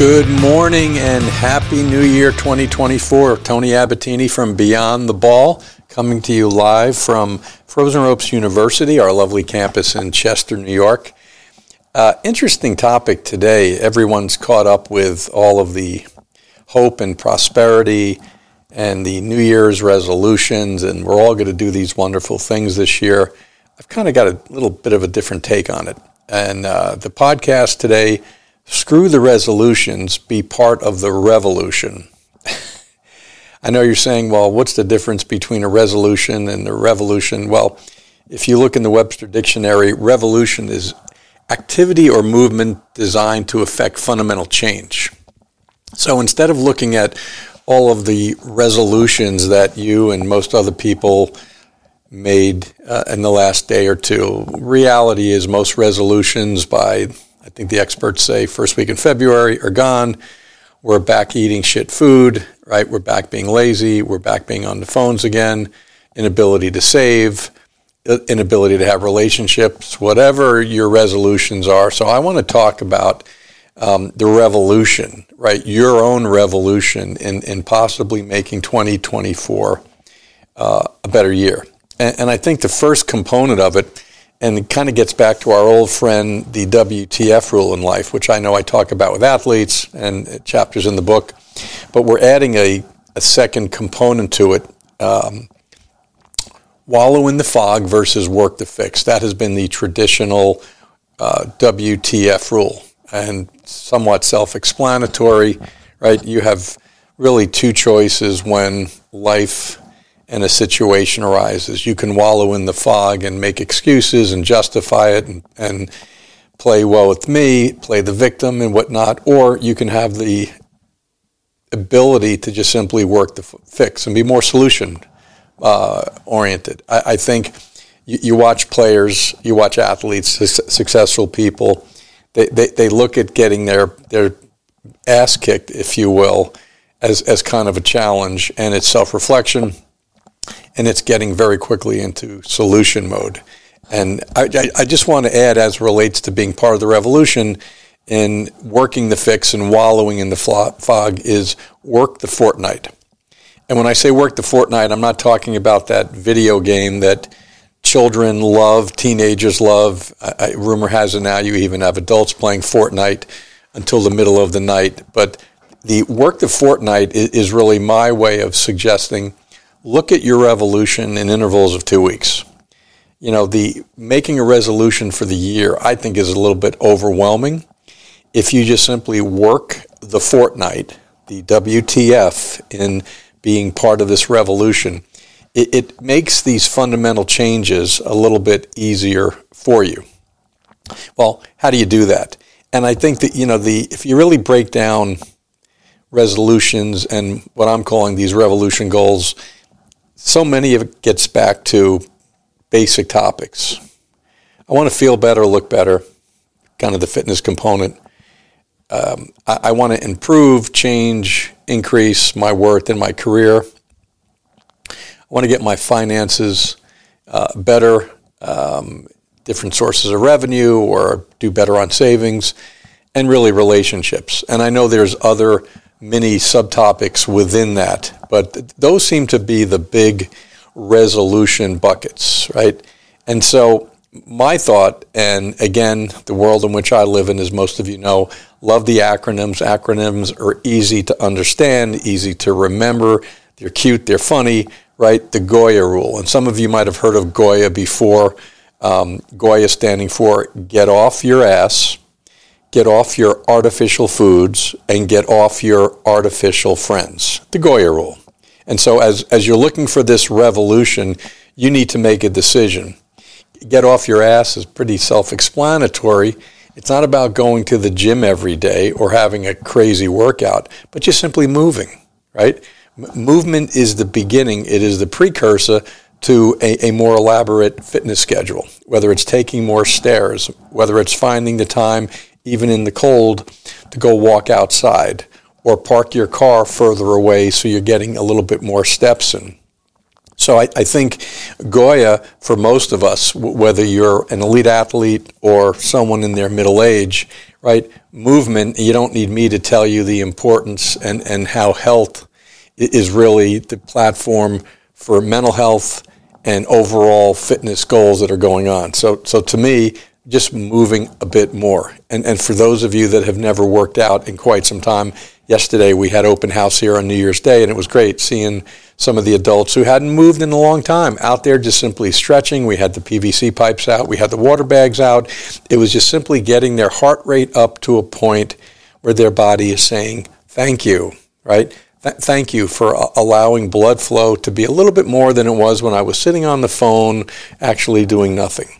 Good morning and happy new year 2024. Tony Abbatine from Beyond the Ball coming to you live from Frozen Ropes University, our lovely campus in Chester, New York. Uh, interesting topic today. Everyone's caught up with all of the hope and prosperity and the New Year's resolutions, and we're all going to do these wonderful things this year. I've kind of got a little bit of a different take on it. And uh, the podcast today screw the resolutions, be part of the revolution. I know you're saying, well, what's the difference between a resolution and a revolution? Well, if you look in the Webster Dictionary, revolution is activity or movement designed to affect fundamental change. So instead of looking at all of the resolutions that you and most other people made uh, in the last day or two, reality is most resolutions by I think the experts say first week in February are gone. We're back eating shit food, right? We're back being lazy. We're back being on the phones again. Inability to save, inability to have relationships, whatever your resolutions are. So I want to talk about um, the revolution, right? Your own revolution in, in possibly making 2024 uh, a better year. And, and I think the first component of it and it kind of gets back to our old friend, the WTF rule in life, which I know I talk about with athletes and chapters in the book. But we're adding a, a second component to it um, wallow in the fog versus work the fix. That has been the traditional uh, WTF rule and somewhat self explanatory, right? You have really two choices when life and a situation arises. You can wallow in the fog and make excuses and justify it and, and play well with me, play the victim and whatnot, or you can have the ability to just simply work the fix and be more solution uh, oriented. I, I think you, you, watch players, you watch athletes, successful people, they, they, they look at getting their, their ass kicked, if you will, as, as kind of a challenge, and it's self reflection and it's getting very quickly into solution mode. And I, I, just want to add, as relates to being part of the revolution, in working the fix and wallowing in the fog, is work the fortnight. And when I say work the fortnight, I'm not talking about that video game that children love, teenagers love. I, rumor has it now you even have adults playing Fortnite until the middle of the night. But the work the fortnight is, is really my way of suggesting look at your revolution in intervals of two weeks. You know, the making a resolution for the year, I think, is a little bit overwhelming. If you just simply work the fortnight, the WTF, in being part of this revolution, it, it makes these fundamental changes a little bit easier for you. Well, how do you do that? And I think that, you know, the if you really break down resolutions and what I'm calling these revolution goals, so many of it gets back to basic topics. I want to feel better, look better, kind of the fitness component. Um, I, I, want to improve, change, increase my worth in my career. I want to get my finances uh, better, um, different sources of revenue, or do better on savings, and really relationships. And I know there's other many subtopics within that, but those seem to be the big resolution buckets, right? And so my thought, and again, the world in which I live in, as most of you know, love the acronyms. Acronyms are easy to understand, easy to remember. They're cute, they're funny, right? The Goya rule. And some of you might have heard of Goya before. Um, Goya standing for get off your ass, get off your artificial foods and get off your artificial friends. The Goya rule. And so as, as you're looking for this revolution, you need to make a decision. Get off your ass is pretty self-explanatory. It's not about going to the gym every day or having a crazy workout, but just simply moving, right? M- movement is the beginning. It is the precursor to a, a, more elaborate fitness schedule, whether it's taking more stairs, whether it's finding the time even in the cold, to go walk outside or park your car further away so you're getting a little bit more steps in. So I, I, think Goya, for most of us, w- whether you're an elite athlete or someone in their middle age, right, movement, you don't need me to tell you the importance and, and how health is really the platform for mental health and overall fitness goals that are going on. So, so to me, just moving a bit more. And, and for those of you that have never worked out in quite some time, yesterday we had open house here on New Year's Day, and it was great seeing some of the adults who hadn't moved in a long time out there just simply stretching. We had the PVC pipes out, we had the water bags out. It was just simply getting their heart rate up to a point where their body is saying, Thank you, right? Th- thank you for uh, allowing blood flow to be a little bit more than it was when I was sitting on the phone actually doing nothing.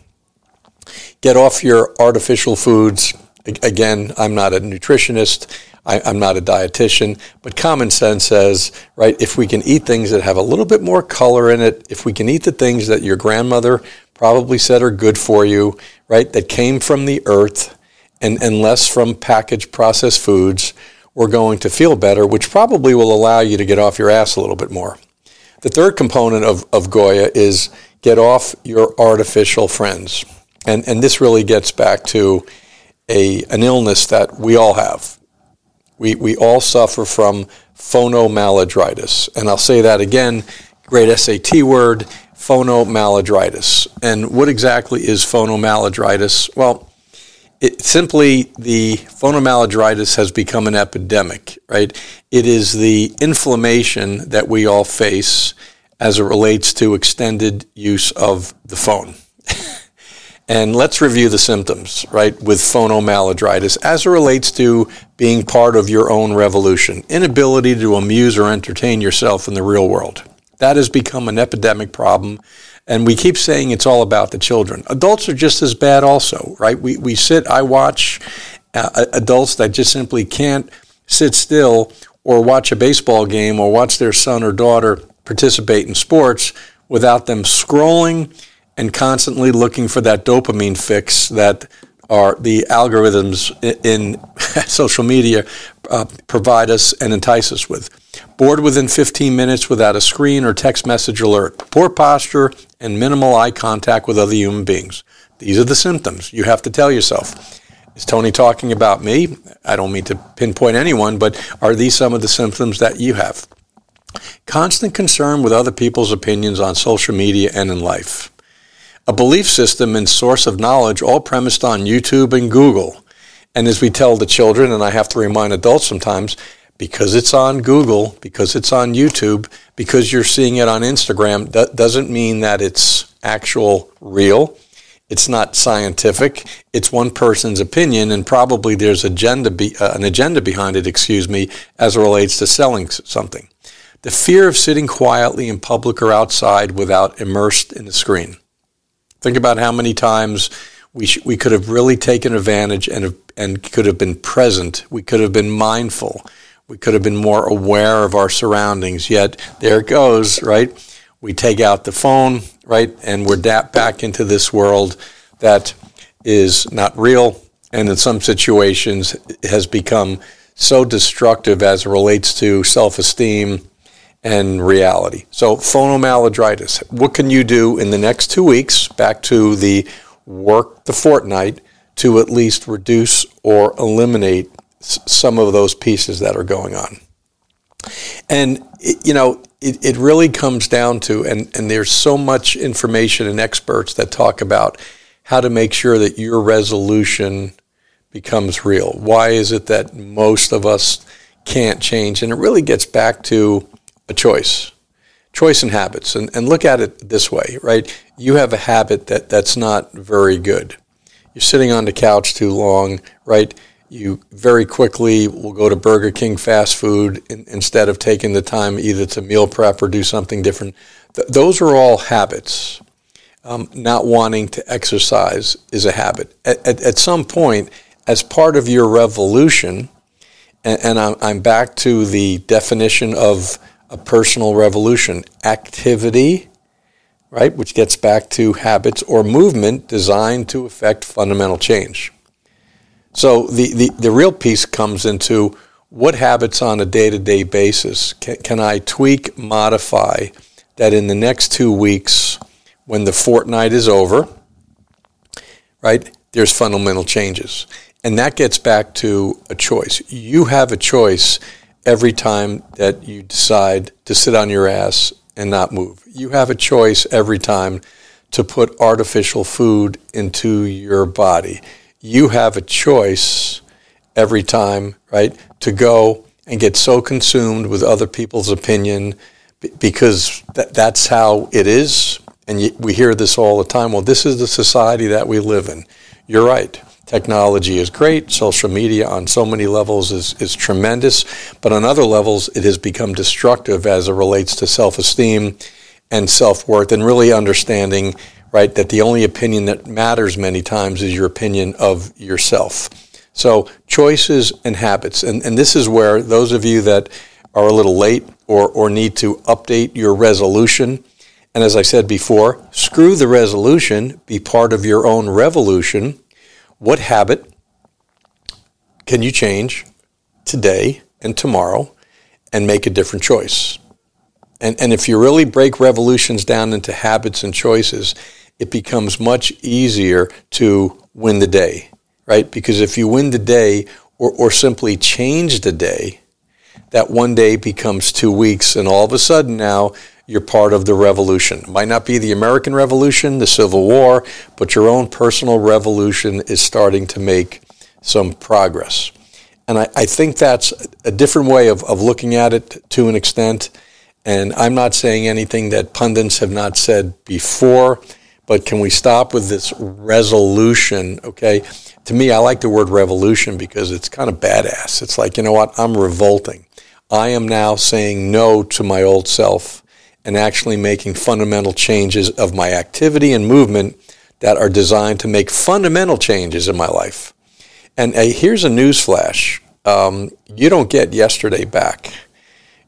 Get off your artificial foods. Again, I'm not a nutritionist. I, am not a dietitian, but common sense says, right, if we can eat things that have a little bit more color in it, if we can eat the things that your grandmother probably said are good for you, right, that came from the earth and, and less from packaged processed foods, we're going to feel better, which probably will allow you to get off your ass a little bit more. The third component of, of Goya is get off your artificial friends. And, and this really gets back to a, an illness that we all have. We, we all suffer from phonomaladritis. And I'll say that again, great SAT word, phonomaladritis. And what exactly is phonomaladritis? Well, it, simply the phonomaladritis has become an epidemic, right? It is the inflammation that we all face as it relates to extended use of the phone. And let's review the symptoms, right, with phonomaladritis as it relates to being part of your own revolution, inability to amuse or entertain yourself in the real world. That has become an epidemic problem. And we keep saying it's all about the children. Adults are just as bad, also, right? We, we sit, I watch uh, adults that just simply can't sit still or watch a baseball game or watch their son or daughter participate in sports without them scrolling and constantly looking for that dopamine fix that are the algorithms in, social media uh, provide us and entice us with. Bored within 15 minutes without a screen or text message alert, poor posture, and minimal eye contact with other human beings. These are the symptoms. You have to tell yourself. Is Tony talking about me? I don't mean to pinpoint anyone, but are these some of the symptoms that you have? Constant concern with other people's opinions on social media and in life a belief system and source of knowledge all premised on YouTube and Google. And as we tell the children, and I have to remind adults sometimes, because it's on Google, because it's on YouTube, because you're seeing it on Instagram, that doesn't mean that it's actual real. It's not scientific. It's one person's opinion, and probably there's agenda be, uh, an agenda behind it, excuse me, as it relates to selling something. The fear of sitting quietly in public or outside without immersed in the screen. Think about how many times we, sh- we could have really taken advantage and, and could have been present. We could have been mindful. We could have been more aware of our surroundings. Yet there it goes, right? We take out the phone, right? And we're da- back into this world that is not real and in some situations has become so destructive as it relates to self esteem and reality. So, phonomaladritis. What can you do in the next two weeks, back to the work the fortnight, to at least reduce or eliminate some of those pieces that are going on? And, it, you know, it, it really comes down to, and, and there's so much information and experts that talk about how to make sure that your resolution becomes real. Why is it that most of us can't change? And it really gets back to a choice, choice and habits. And, and look at it this way, right? You have a habit that, that's not very good. You're sitting on the couch too long, right? You very quickly will go to Burger King fast food in, instead of taking the time either to meal prep or do something different. Th- those are all habits. Um, not wanting to exercise is a habit. At, at, at, some point, as part of your revolution, and, and I'm, I'm back to the definition of a personal revolution. Activity, right, which gets back to habits or movement designed to affect fundamental change. So the, the, the real piece comes into what habits on a day to day basis can, can I tweak, modify that in the next two weeks, when the fortnight is over, right, there's fundamental changes. And that gets back to a choice. You have a choice every time that you decide to sit on your ass and not move. You have a choice every time to put artificial food into your body. You have a choice every time, right, to go and get so consumed with other people's opinion because that's how it is. And we hear this all the time. Well, this is the society that we live in. You're right. Technology is great. Social media on so many levels is, is tremendous. But on other levels, it has become destructive as it relates to self esteem and self worth and really understanding, right, that the only opinion that matters many times is your opinion of yourself. So, choices and habits. And, and this is where those of you that are a little late or, or need to update your resolution, and as I said before, screw the resolution, be part of your own revolution. What habit can you change today and tomorrow and make a different choice? And, and if you really break revolutions down into habits and choices, it becomes much easier to win the day, right? Because if you win the day or, or simply change the day, that one day becomes two weeks, and all of a sudden now you're part of the revolution. It might not be the American Revolution, the Civil War, but your own personal revolution is starting to make some progress. And I, I think that's a different way of, of looking at it to an extent. And I'm not saying anything that pundits have not said before, but can we stop with this resolution? Okay. To me, I like the word revolution because it's kind of badass. It's like, you know what? I'm revolting. I am now saying no to my old self and actually making fundamental changes of my activity and movement that are designed to make fundamental changes in my life. And uh, here's a news flash. Um, you don't get yesterday back.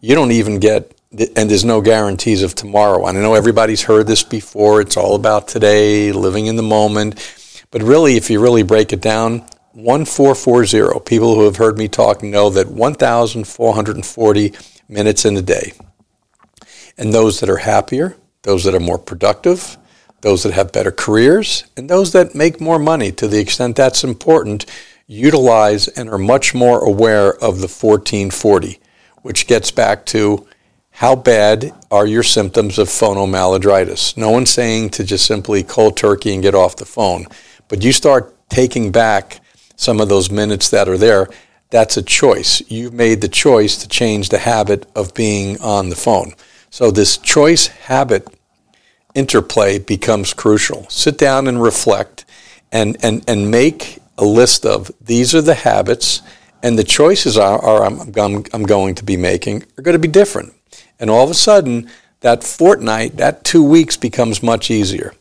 You don't even get and there's no guarantees of tomorrow. And I know everybody's heard this before. It's all about today, living in the moment. But really, if you really break it down, 1440, people who have heard me talk know that 1,440 minutes in a day. And those that are happier, those that are more productive, those that have better careers, and those that make more money to the extent that's important, utilize and are much more aware of the 1440, which gets back to how bad are your symptoms of phonomaladritis? No one's saying to just simply cold turkey and get off the phone, but you start taking back some of those minutes that are there. That's a choice. You've made the choice to change the habit of being on the phone. So this choice habit interplay becomes crucial. Sit down and reflect and, and, and make a list of these are the habits and the choices are, are I'm, I'm, I'm going to be making are going to be different. And all of a sudden, that fortnight, that two weeks becomes much easier.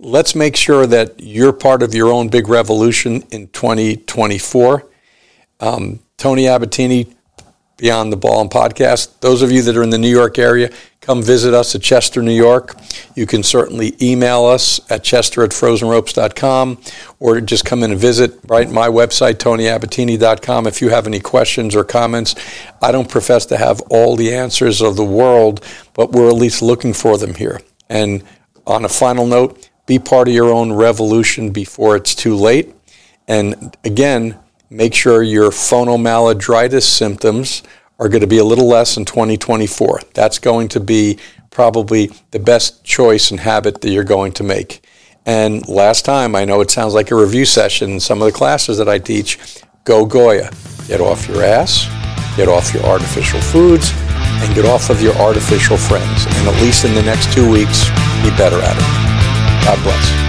Let's make sure that you're part of your own big revolution in 2024. Um, Tony Abbatine, Beyond the Ball and Podcast. Those of you that are in the New York area, come visit us at Chester, New York. You can certainly email us at chester at frozenropes.com or just come in and visit, right? My website, tonyabbatine.com. If you have any questions or comments, I don't profess to have all the answers of the world, but we're at least looking for them here. And on a final note, be part of your own revolution before it's too late. And again, make sure your phonomaladritis symptoms are going to be a little less in 2024. That's going to be probably the best choice and habit that you're going to make. And last time, I know it sounds like a review session in some of the classes that I teach. Go Goya. Get off your ass, get off your artificial foods, and get off of your artificial friends. And at least in the next two weeks, be better at it. God bless.